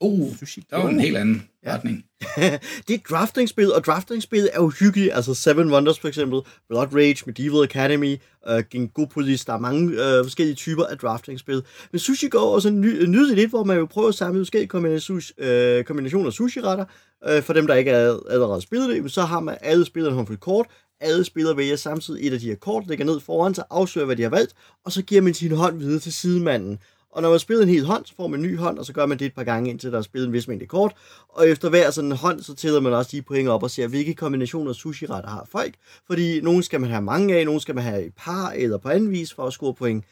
Uh, Sushi. der var en helt anden retning. det er draftingspil, og draftingspil er jo hyggeligt. Altså Seven Wonders for eksempel, Blood Rage, Medieval Academy, uh, Gengopolis, der er mange uh, forskellige typer af draftingspil. Men Sushi Go er også en ny, nydeligt lidt, hvor man jo prøver at samle forskellige kombinationer, uh, kombinationer af sushi-retter. Uh, for dem, der ikke er allerede spillet det, så har man alle spillerne håndfuldt kort. Alle spillere vælger samtidig et af de her kort, lægger ned foran sig, afslører, hvad de har valgt, og så giver man sin hånd videre til sidemanden. Og når man spiller en hel hånd, så får man en ny hånd, og så gør man det et par gange, indtil der er spillet en vis mængde kort. Og efter hver sådan en hånd, så tæller man også de point op og ser, hvilke kombinationer af sushi-retter har folk. Fordi nogle skal man have mange af, nogle skal man have et par eller på anden vis for at score point.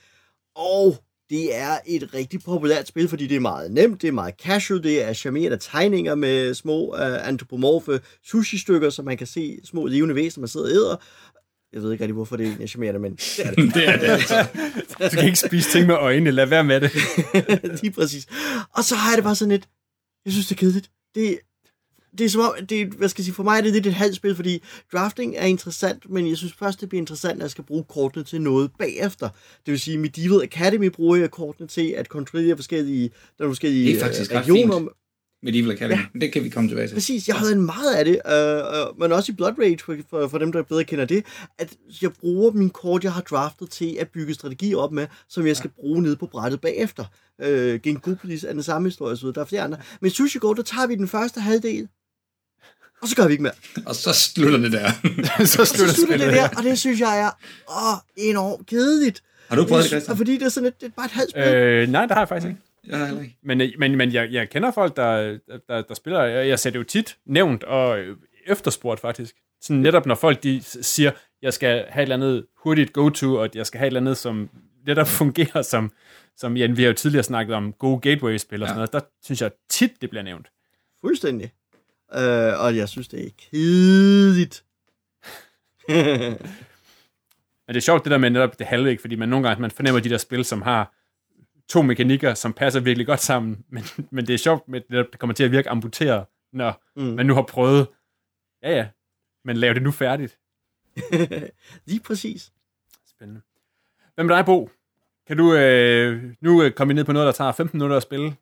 Og det er et rigtig populært spil, fordi det er meget nemt, det er meget casual, det er charmerende tegninger med små uh, antropomorfe sushi-stykker, så man kan se små levende væsener, man sidder og æder. Jeg ved ikke rigtig, hvorfor det egentlig er charmerende, men det er det. det er det altså. Du kan ikke spise ting med øjnene, lad være med det. Lige præcis. Og så har jeg det bare sådan lidt, jeg synes, det er kedeligt. Det, det er som om, det, er- hvad skal jeg sige, for mig er det lidt et halvt spil, fordi drafting er interessant, men jeg synes først, det bliver interessant, at jeg skal bruge kortene til noget bagefter. Det vil sige, Medieval Academy bruger jeg kortene til at kontrollere forskellige, der er forskellige Det er faktisk øh, ret regioner. Medieval Academy. Ja. Det kan vi komme tilbage til. Præcis, jeg havde en meget af det, øh, øh, men også i Blood Rage, for, for, for dem, der bedre kender det, at jeg bruger min kort, jeg har draftet til at bygge strategi op med, som jeg skal bruge nede på brættet bagefter. Øh, Gengopolis er den samme historie, så der er flere andre. Men Sushi Go, der tager vi den første halvdel, og så gør vi ikke mere. Og så slutter det der. så Og så slutter slutter det der, og det synes jeg er åh, enormt kedeligt. Har du prøvet det, Christian? Fordi det er sådan et, det er bare et halvt spil. Øh, nej, det har jeg faktisk ikke. Jeg har heller ikke. Men, øh, men, men jeg, jeg kender folk, der, der, der spiller. Jeg, jeg ser det jo tit nævnt og efterspurgt faktisk. Sådan netop når folk de siger, jeg skal have et eller andet hurtigt go-to, og jeg skal have et eller andet, som netop fungerer som, som ja, vi har jo tidligere snakket om gode gateway-spil og sådan Ja. noget. Der synes jeg tit, det bliver nævnt. Fuldstændig. Øh, og jeg synes, det er kedeligt. Men det er sjovt det der med netop det halve, ikke? fordi man nogle gange man fornemmer de der spil, som har to mekanikker, som passer virkelig godt sammen, men, men det er sjovt, med det, kommer til at virke amputeret, når Mm. man nu har prøvet, ja ja, men lav det nu færdigt. Lige præcis. Spændende. Hvem er dig, Bo? Kan du øh, nu øh, komme ned på noget, der tager 15 minutter at spille?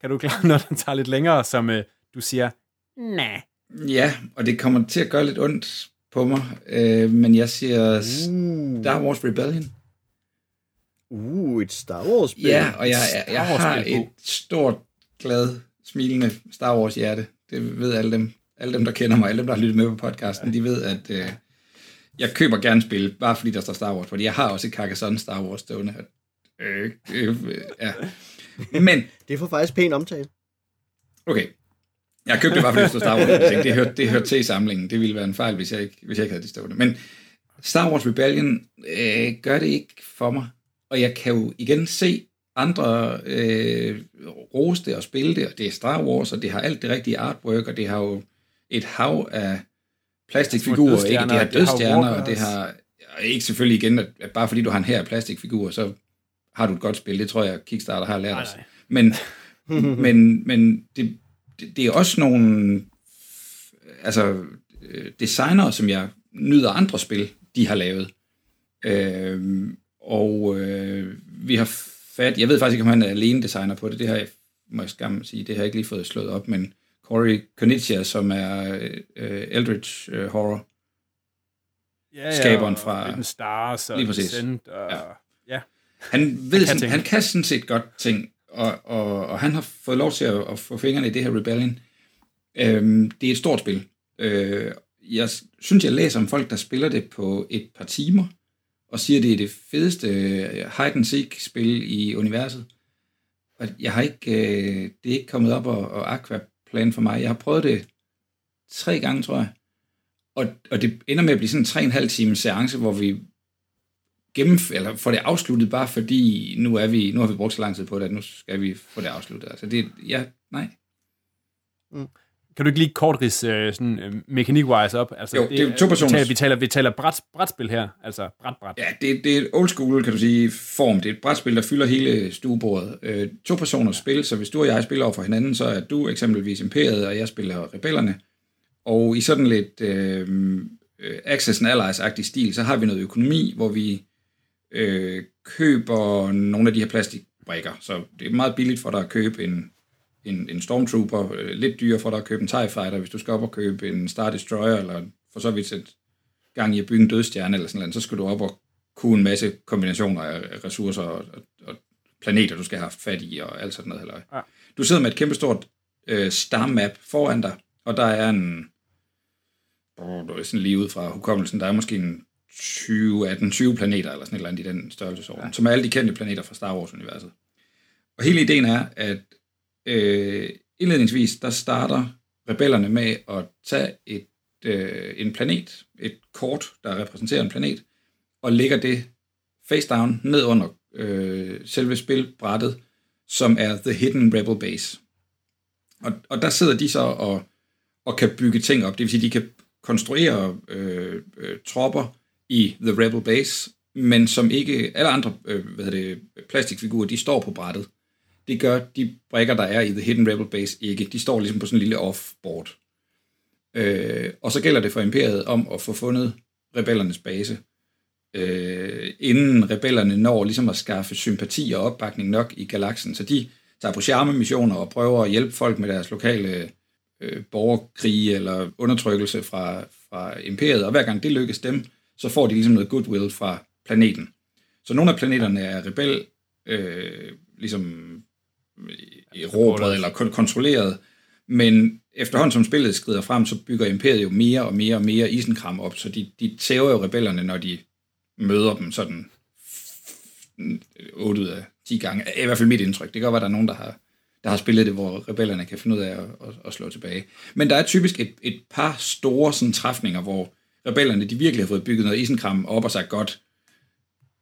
Kan du klare noget, der tager lidt længere, som øh, du siger, nej. Ja, og det kommer til at gøre lidt ondt på mig, øh, men jeg siger Uh, Star Wars Rebellion. Uh et Star Wars-spil. Ja, og jeg, jeg, jeg har et stort, glad, smilende Star Wars hjerte. Det ved alle dem, alle dem, der kender mig, alle dem, der har lyttet med på podcasten, de ved, at øh, jeg køber gerne spil, bare fordi der står Star Wars, fordi jeg har også et Carcassonne Star Wars stående. Øh, øh, ja. Men, Det får faktisk pæn omtale. okay, jeg købte det bare fordi der stod Star Wars. Jeg tænkte, det hørte, det hørte til i samlingen. Det ville være en fejl, hvis jeg ikke, hvis jeg ikke havde det stående. Men Star Wars Rebellion øh, gør det ikke for mig. Og jeg kan jo igen se andre øh, rose det og spille det, og det er Star Wars, og det har alt det rigtige artwork, og det har jo et hav af plastikfigurer, ikke? Det har dødstjerner, og det har og ikke selvfølgelig igen, at, bare fordi du har en her af plastikfigurer, så har du et godt spil. Det tror jeg, Kickstarter har lært os. nej. Men, men, men det, det, det er også nogle altså, øh, designere, som jeg nyder andre spil, de har lavet. Øh, og øh, vi har fat, jeg ved faktisk ikke, om han er alene designer på det, det har jeg, må jeg skam sige, det har jeg ikke lige fået slået op, men Corey Konitsia, som er øh, Eldritch øh, Horror, Ja, Skaberen og fra- Hidden Stars og Lige præcis. Descent og... Ja. Ja. ja. Han, ved kan han, sådan, ting. han kan sådan set godt ting, og, og, og han har fået lov til at, at få fingrene i det her Rebellion. Øhm, det er et stort spil. Øh, jeg synes, jeg læser om folk, der spiller det på et par timer, og siger, at det er det fedeste øh, hide-and-seek-spil i universet. Og jeg har ikke, øh, det er ikke kommet op og, og aquaplan for mig. Jeg har prøvet det tre gange, tror jeg. Og, og det ender med at blive sådan en tre og en halv times seance, hvor vi gennemf- eller får det afsluttet, bare fordi nu, er vi, nu har vi brugt så lang tid på det, at nu skal vi få det afsluttet. Altså det, ja, nej. Mm. Kan du ikke lige kort ridse øh, sådan uh, mekanik-wise op? Altså, Jo, det er jo to vi personers- taler, vi taler, vi taler bræt, brætspil her, altså bræt-bræt. Ja, det, det er et old school, kan du sige, form. Det er et brætspil, der fylder hele stuebordet. Øh, to personers spil, så hvis du og jeg spiller over for hinanden, så er du eksempelvis Imperiet, og jeg spiller Rebellerne. Og i sådan lidt øh, øh, Access and Allies-agtig stil, så har vi noget økonomi, hvor vi øh, køber nogle af de her plastikbrikker. Så det er meget billigt for dig at købe en, en, en Stormtrooper, øh, lidt dyrere for dig at købe en TIE Fighter, hvis du skal op og købe en Star Destroyer, eller for så vidt sætte gang i at bygge en dødstjerne eller sådan noget, så skal du op og kunne en masse kombinationer af ressourcer og, og, og planeter, du skal have haft fat i, og alt sådan noget. Halløj. Ja. Du sidder med et kæmpestort øh, star map foran dig, og der er en, det er sådan lige ud fra hukommelsen, der er måske en 20, 18, 20 planeter, eller sådan et eller andet i den størrelsesorden, ja. som er alle de kendte planeter fra Star Wars-universet. Og hele ideen er, at øh, indledningsvis, der starter rebellerne med at tage et, øh, en planet, et kort, der repræsenterer en planet, og lægger det face down ned under øh, selve spilbrættet, som er The Hidden Rebel Base. Og, og der sidder de så og, og kan bygge ting op. Det vil sige, de kan konstruere øh, øh, tropper i The Rebel Base, men som ikke, alle andre øh, hvad hedder det, plastikfigurer, de står på brættet. Det gør de brækker, der er i The Hidden Rebel Base ikke. De står ligesom på sådan en lille off-board. Øh, og så gælder det for imperiet om at få fundet rebellernes base, øh, inden rebellerne når ligesom at skaffe sympati og opbakning nok i galaksen. Så de tager på charme-missioner og prøver at hjælpe folk med deres lokale øh, borgerkrige eller undertrykkelse fra, fra imperiet, og hver gang det lykkes dem, så får de ligesom noget goodwill fra planeten. Så nogle af planeterne er rebel, øh, ligesom erobret eller kon- kontrolleret, men efterhånden som spillet skrider frem, så bygger imperiet jo mere og mere og mere isenkram op, så de, de tæver jo rebellerne, når de møder dem sådan 8 ud af 10 gange. I hvert fald mit indtryk. Det kan godt være, at der er nogen, der har, der har spillet det, hvor rebellerne kan finde ud af at, at, at slå tilbage. Men der er typisk et, et par store sådan, træfninger, hvor rebellerne de virkelig har fået bygget noget isenkram op og sagt, godt,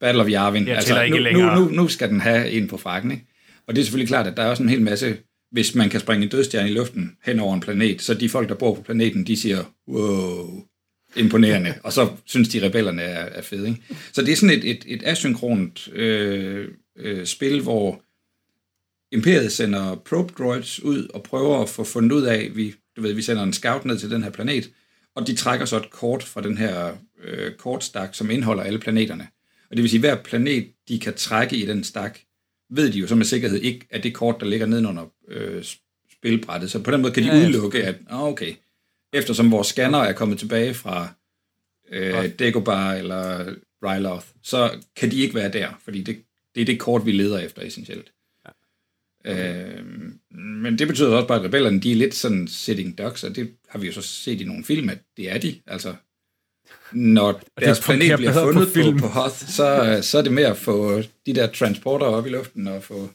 Battle of Yavin. Jeg altså, ikke nu, længere. nu, nu, nu skal den have en på frakken. Ikke? Og det er selvfølgelig klart, at der er også en hel masse, hvis man kan springe en dødstjerne i luften hen over en planet, så de folk, der bor på planeten, de siger, wow, imponerende, og så synes de, rebellerne er, er fede. Ikke? Så det er sådan et, et, et asynkront øh, øh, spil, hvor Imperiet sender probe droids ud og prøver at få fundet ud af, vi, du ved, vi sender en scout ned til den her planet, og de trækker så et kort fra den her øh, kortstak, som indeholder alle planeterne. Og det vil sige, at hver planet, de kan trække i den stak, ved de jo så med sikkerhed ikke, at det kort, der ligger nedenunder øh, spilbrættet. Så på den måde kan de Ja, ja. udelukke, at oh, okay, eftersom vores scanner er kommet tilbage fra øh, Dagobah eller Ryloth, så kan de ikke være der, fordi det, det er det kort, vi leder efter essentielt. Øh, men det betyder også bare, at rebellerne de er lidt sådan sitting ducks, og det har vi jo så set i nogle film, at det er de. Altså, når deres planet bliver fundet på, film. på, på Hoth, så, så er det med at få de der transporter op i luften og få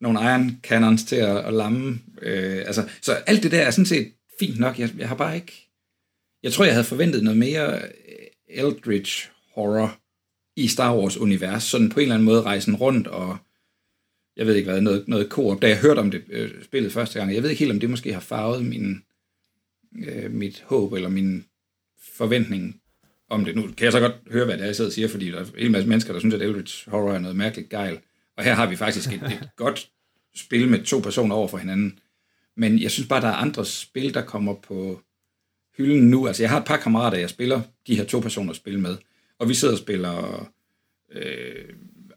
nogle iron cannons til at, at lamme. Øh, altså, så alt det der er sådan set fint nok. Jeg, jeg har bare ikke... Jeg tror, jeg havde forventet noget mere øh, Eldritch horror i Star Wars-univers. Sådan på en eller anden måde rejsen rundt og jeg ved ikke hvad, noget, noget koop. Da jeg hørte om det øh, spillet første gang, jeg ved ikke helt, om det måske har farvet min, øh, mit håb eller min forventning om det. Nu kan jeg så godt høre, hvad det er, jeg sidder og siger, fordi der er en hel masse mennesker, der synes, at Eldritch Horror er noget mærkeligt gejl. Og her har vi faktisk et, et godt spil med to personer over for hinanden. Men jeg synes bare, der er andre spil, der kommer på hylden nu. Altså, jeg har et par kammerater, jeg spiller de her to personer spil med. Og vi sidder og spiller øh,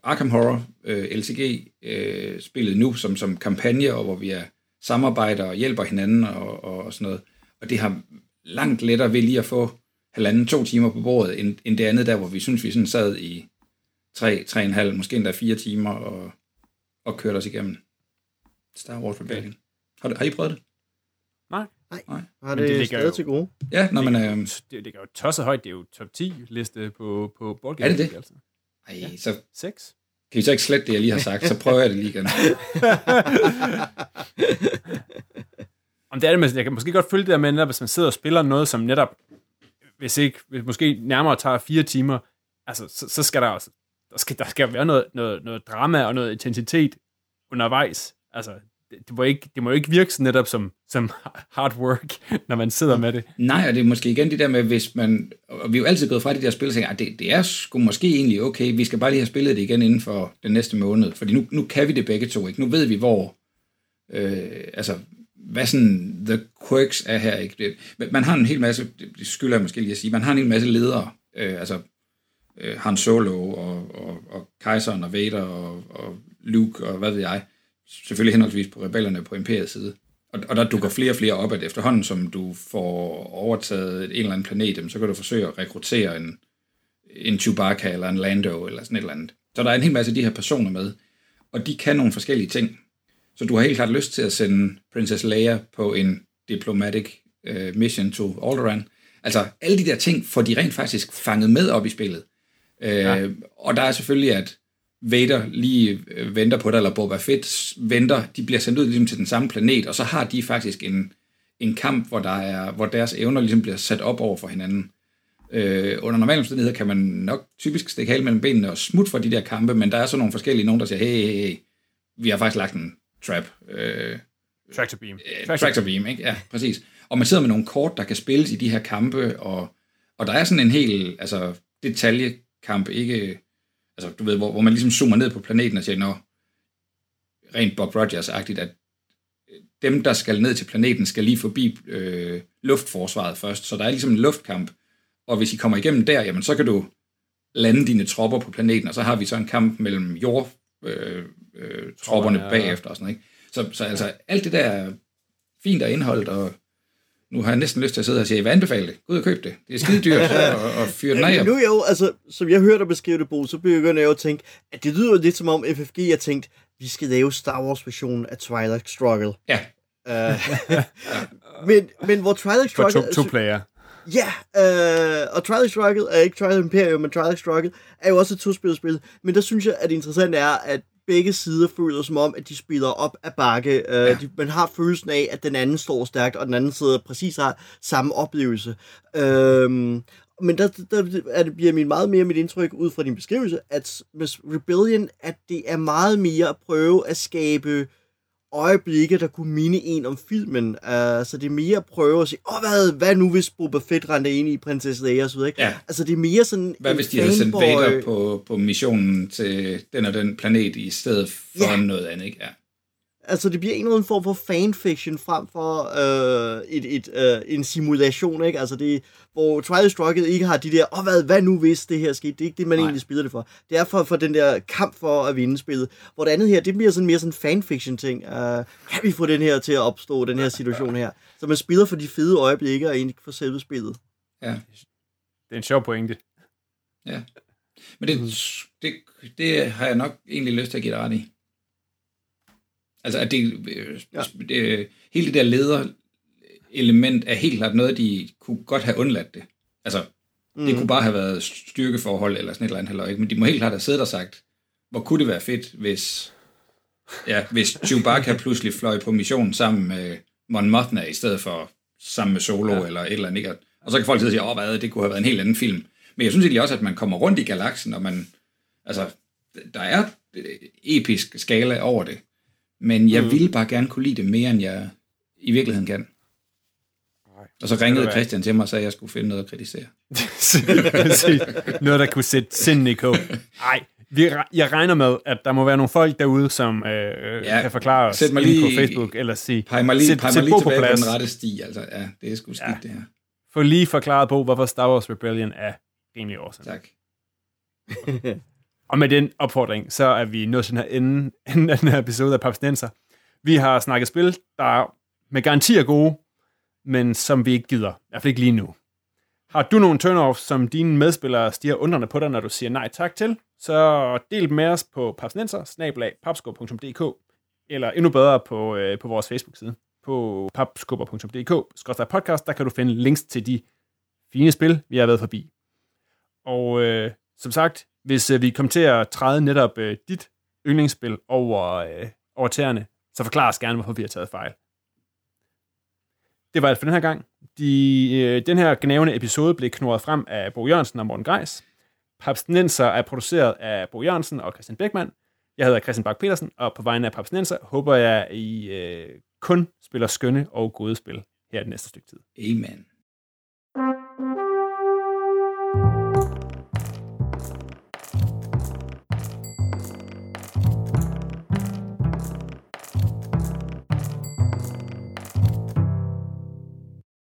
Arkham Horror, øh, LCG-spillet øh, spillet nu som, som kampagne, og hvor vi er samarbejder og hjælper hinanden og, og, og sådan noget. Og det har langt lettere ved lige at få halvanden, to timer på bordet, end, end det andet der, hvor vi synes, vi sådan sad i tre, tre og en halv, måske endda fire timer og, og kørte os igennem Star Wars Rebellion. Har, har I prøvet det? Nej. Nej, Nej. har Men det, det det ligger stadig jo- til gode. Ja, når man er... Det, det er jo tosset højt. Det er jo top 10 liste på, på Board Er det det? Altså. Ej, så 6. kan I så ikke slette det, jeg lige har sagt, så prøver jeg det lige igen. Om det er det, men jeg kan måske godt følge det der med, netop, hvis man sidder og spiller noget, som netop, hvis ikke, hvis måske nærmere tager fire timer, altså, så, så skal der også, der skal, der skal være noget, noget, noget drama og noget intensitet undervejs. Altså, det, det, må ikke, det må ikke virke sådan netop som, som hard work, når man sidder med det. Nej, og det er måske igen det der med, hvis man... Og vi er jo altid gået fra de der spil og tænker, at det, det er sgu måske egentlig okay, vi skal bare lige have spillet det igen inden for den næste måned, fordi nu, nu kan vi det begge to, ikke? Nu ved vi, hvor... Øh, altså, hvad sådan the quirks er her, ikke? Det, men man har en hel masse, det skylder jeg måske lige at sige, man har en hel masse ledere, øh, altså øh, Han Solo og, og, og Kejseren og Vader og, og Luke og hvad ved jeg, selvfølgelig henholdsvis på rebellerne på imperiets side. Og, og der dukker flere og flere op, at efterhånden som du får overtaget en eller anden planet, så kan du forsøge at rekruttere en, en Chewbacca eller en Lando eller sådan et eller andet. Så der er en hel masse af de her personer med, og de kan nogle forskellige ting. Så du har helt klart lyst til at sende Princess Leia på en diplomatic uh, mission to Alderaan. Altså, alle de der ting får de rent faktisk fanget med op i spillet. Ja. Øh, og der er selvfølgelig, at Vader lige øh, venter på dig, eller Boba Fett venter, de bliver sendt ud ligesom til den samme planet, og så har de faktisk en, en kamp, hvor, der er, hvor deres evner ligesom bliver sat op over for hinanden. Øh, under normale omstændigheder kan man nok typisk stikke halen mellem benene og smutte fra de der kampe, men der er så nogle forskellige, nogen der siger, hey, hey, hey, vi har faktisk lagt en trap. Øh, Tractor beam. Tractor, Tractor Beam, ikke? Ja, præcis. Og man sidder med nogle kort, der kan spilles i de her kampe, og, og der er sådan en hel altså, detaljekamp, ikke... Altså, du ved, hvor, hvor man ligesom zoomer ned på planeten og siger, nå, rent Bob Rogers-agtigt, at dem, der skal ned til planeten, skal lige forbi øh, luftforsvaret først. Så der er ligesom en luftkamp, og hvis I kommer igennem der, jamen så kan du lande dine tropper på planeten, og så har vi så en kamp mellem jordtropperne øh, øh, tropperne ja. bagefter og sådan ikke. Så, så altså, alt det der er fint og indholdt, og nu har jeg næsten lyst til at sidde og sige, jeg vil anbefale det. Gå ud og køb det. Det er skide dyrt at, at fyre den af. Ja, nu er jeg jo, altså, som jeg hørte dig beskrive det, Bo, så begynder jeg jo at tænke, at det lyder lidt som om FFG har tænkt, vi skal lave Star Wars version af Twilight Struggle. Ja, Uh, men, men hvor Twilight For Struggle... to, to player. Ja, øh, og Twilight Struggle er ikke Twilight Imperium, men Twilight Struggle er jo også et to-spillerspil. Men der synes jeg, at det interessante er, at begge sider føler som om, at de spiller op af bakke. Øh, ja. de, man har følelsen af, at den anden står stærkt, og den anden side præcis har samme oplevelse. Øh, men der, der er det, bliver min meget mere mit indtryk ud fra din beskrivelse, at med Rebellion, at det er meget mere at prøve at skabe øjeblikke, der kunne minde en om filmen. Uh, så det er mere at prøve at sige, åh, oh, hvad, hvad nu hvis Boba Fett rendte ind i Princess Leia ikke? Ja. Altså, det er mere sådan hvad hvis de havde sendt Vader på, på missionen til den og den planet i stedet for Ja. noget andet, ikke? Ja. Altså, det bliver en eller anden form for fanfiction frem for øh, et, et, øh, en simulation, ikke? Altså, det, hvor Twilight Struggle ikke har de der, åh, oh, hvad, hvad nu hvis det her skete? Det er ikke det, man Nej. egentlig spiller det for. Det er for, for den der kamp for at vinde spillet. Hvor det andet her, det bliver sådan mere sådan fanfiction-ting. Uh, kan vi få den her til at opstå, den her situation her? Så man spiller for de fede øjeblikke, og ikke for selve spillet. ja. Det er en sjov pointe. Ja. Men det, det, det har jeg nok egentlig lyst til at give dig ret i. Altså, at det, øh, Ja. det hele det der leder-element er helt klart noget, de kunne godt have undladt det. Altså, mm. det kunne bare have været styrkeforhold eller sådan et eller andet, eller ikke? men de må helt klart have siddet og sagt, hvor kunne det være fedt, hvis, ja, hvis Chewbacca pludselig fløj på mission sammen med Mon Mothma, i stedet for sammen med Solo ja. eller et eller andet. Ikke? Og så kan folk sidde og sige, åh, hvad, det kunne have været en helt anden film. Men jeg synes egentlig også, at man kommer rundt i galaksen, og man, altså, der er øh, episk skala over det. Men jeg mm. ville bare gerne kunne lide det mere, end jeg i virkeligheden kan. Og så ringede være. Christian til mig og sagde, at jeg skulle finde noget at kritisere. Noget, der kunne sætte sinden i kog. Nej, vi, jeg regner med, at der må være nogle folk derude, som øh, ja, Ja, kan forklare os sæt mig lige- på Facebook, eller sige, Peg mig lige, sæt, sæt mig lige Bo på tilbage på plads. den rette sti. Altså, ja, det er sgu skidt, Ja. det her. Få lige forklaret på, hvorfor Star Wars Rebellion er rimelig awesome. Tak. Og med den opfordring, så er vi nået til den her ende, enden af den her episode af Papsnenser. Vi har snakket spil, der med garanti er gode, men som vi ikke gider. I hvert fald ikke lige nu. Har du nogle turn-offs, som dine medspillere stiger undrende på dig, når du siger nej tak til, så del dem med os på papsnenser, eller endnu bedre på, øh, på vores Facebook-side, på papskubber.dk, podcast, der kan du finde links til de fine spil, vi har været forbi. Og øh, som sagt, hvis øh, vi kommer til at træde netop øh, dit yndlingsspil over, øh, over tæerne, så forklar os gerne, hvorfor vi har taget fejl. Det var alt for den her gang. De, øh, den her gnævende episode blev knurret frem af Bo Jørgensen og Morten Greis. Papsnenser er produceret af Bo Jørgensen og Christian Beckmann. Jeg hedder Christian Bak petersen og på vegne af Papsnenser håber jeg, at I øh, kun spiller skønne og gode spil her det næste stykke tid. Amen.